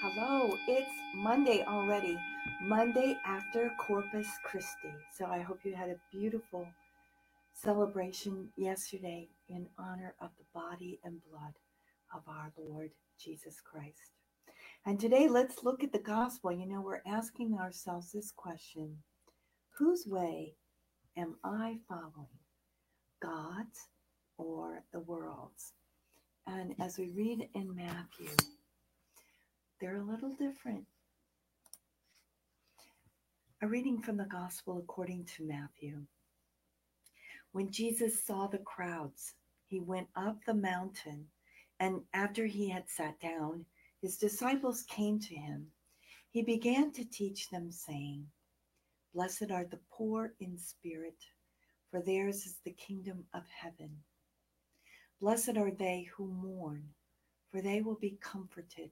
Hello, it's Monday already. Monday after Corpus Christi. So I hope you had a beautiful celebration yesterday in honor of the body and blood of our Lord Jesus Christ. And today let's look at the gospel. You know, we're asking ourselves this question Whose way am I following? God's or the world's? And as we read in Matthew, they're a little different. A reading from the Gospel according to Matthew. When Jesus saw the crowds, he went up the mountain, and after he had sat down, his disciples came to him. He began to teach them, saying, Blessed are the poor in spirit, for theirs is the kingdom of heaven. Blessed are they who mourn, for they will be comforted.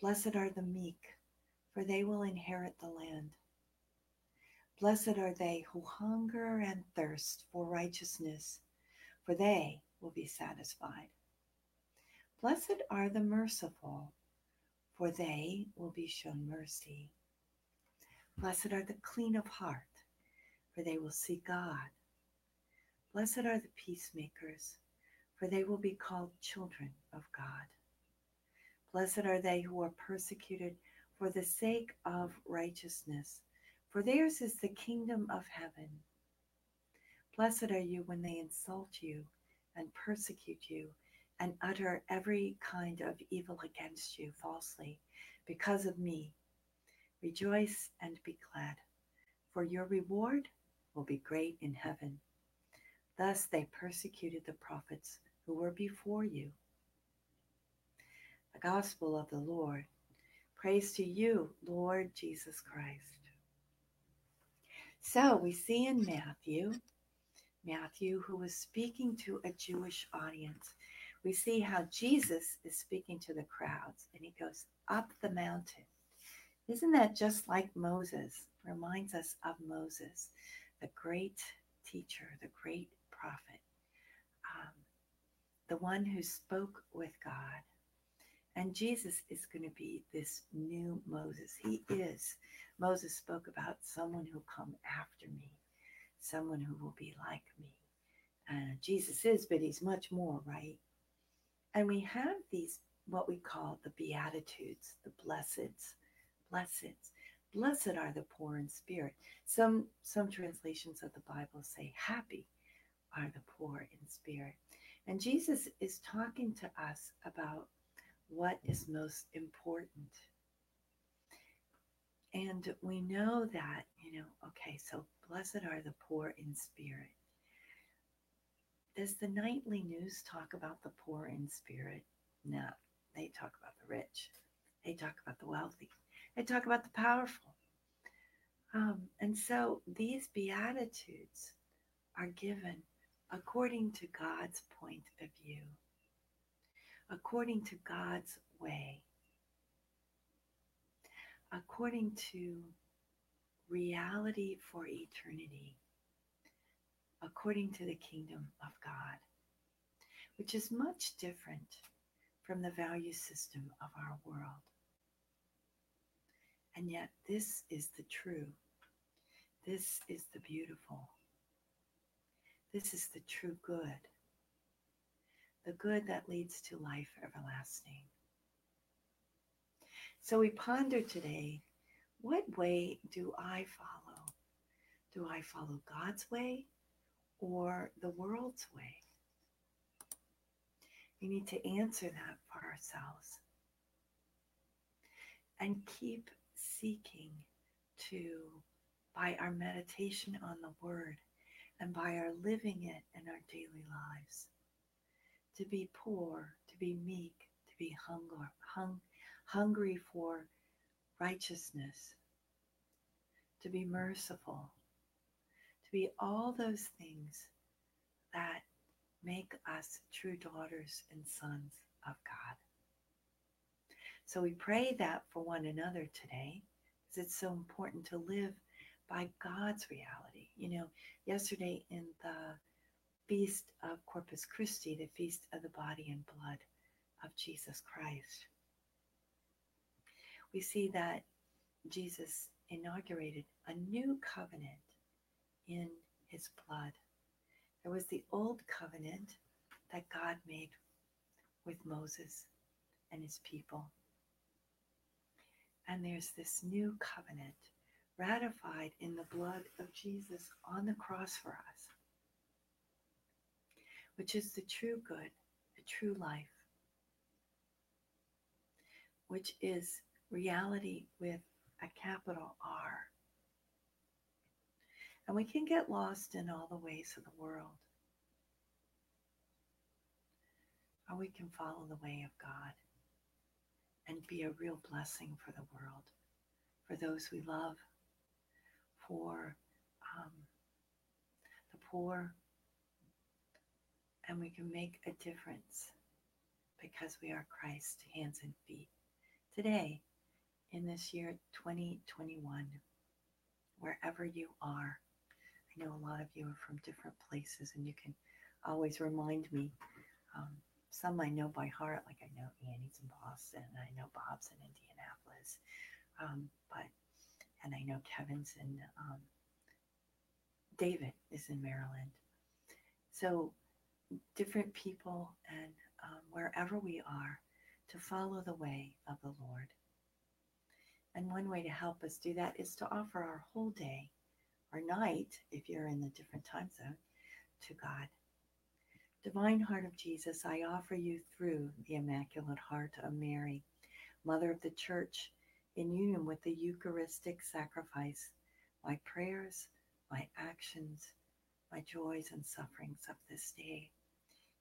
Blessed are the meek, for they will inherit the land. Blessed are they who hunger and thirst for righteousness, for they will be satisfied. Blessed are the merciful, for they will be shown mercy. Blessed are the clean of heart, for they will see God. Blessed are the peacemakers, for they will be called children of God. Blessed are they who are persecuted for the sake of righteousness, for theirs is the kingdom of heaven. Blessed are you when they insult you and persecute you and utter every kind of evil against you falsely because of me. Rejoice and be glad, for your reward will be great in heaven. Thus they persecuted the prophets who were before you. The Gospel of the Lord. Praise to you, Lord Jesus Christ. So we see in Matthew, Matthew, who was speaking to a Jewish audience, we see how Jesus is speaking to the crowds and he goes up the mountain. Isn't that just like Moses? Reminds us of Moses, the great teacher, the great prophet, um, the one who spoke with God and Jesus is going to be this new Moses. He is. Moses spoke about someone who'll come after me, someone who will be like me. Uh, Jesus is, but he's much more, right? And we have these, what we call the Beatitudes, the blesseds, blesseds. Blessed are the poor in spirit. Some some translations of the Bible say happy are the poor in spirit. And Jesus is talking to us about what is most important. And we know that, you know, okay, so blessed are the poor in spirit. Does the nightly news talk about the poor in spirit? No, they talk about the rich, they talk about the wealthy, they talk about the powerful. Um, and so these Beatitudes are given according to God's point of view according to God's way, according to reality for eternity, according to the kingdom of God, which is much different from the value system of our world. And yet, this is the true. This is the beautiful. This is the true good the good that leads to life everlasting. So we ponder today what way do I follow? Do I follow God's way or the world's way? We need to answer that for ourselves and keep seeking to, by our meditation on the Word and by our living it in our daily lives, to be poor, to be meek, to be hunger, hung, hungry for righteousness, to be merciful, to be all those things that make us true daughters and sons of God. So we pray that for one another today because it's so important to live by God's reality. You know, yesterday in the feast of Corpus Christi, the feast of the body and blood of Jesus Christ. we see that Jesus inaugurated a new covenant in his blood. There was the old covenant that God made with Moses and his people. And there's this new covenant ratified in the blood of Jesus on the cross for us, which is the true good, the true life, which is reality with a capital R. And we can get lost in all the ways of the world. Or we can follow the way of God and be a real blessing for the world, for those we love, for um, the poor, and we can make a difference because we are Christ's hands and feet. Today, in this year 2021, wherever you are, I know a lot of you are from different places, and you can always remind me. Um, some I know by heart, like I know Annie's in Boston, I know Bob's in Indianapolis, um, but and I know Kevin's in um, David is in Maryland. So different people and um, wherever we are to follow the way of the Lord. And one way to help us do that is to offer our whole day or night, if you're in the different time zone, to God. Divine Heart of Jesus, I offer you through the Immaculate Heart of Mary, Mother of the Church, in union with the Eucharistic sacrifice, my prayers, my actions, my joys and sufferings of this day,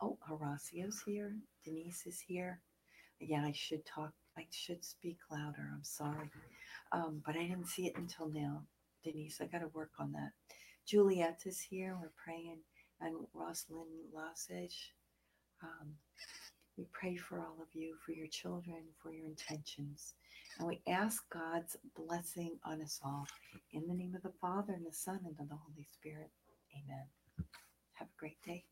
Oh, Horacio's here. Denise is here. Yeah, I should talk. I should speak louder. I'm sorry. Um, but I didn't see it until now. Denise, I got to work on that. Juliet is here. We're praying. And Rosalind Lasage. Um, we pray for all of you, for your children, for your intentions. And we ask God's blessing on us all. In the name of the Father, and the Son, and of the Holy Spirit. Amen. Have a great day.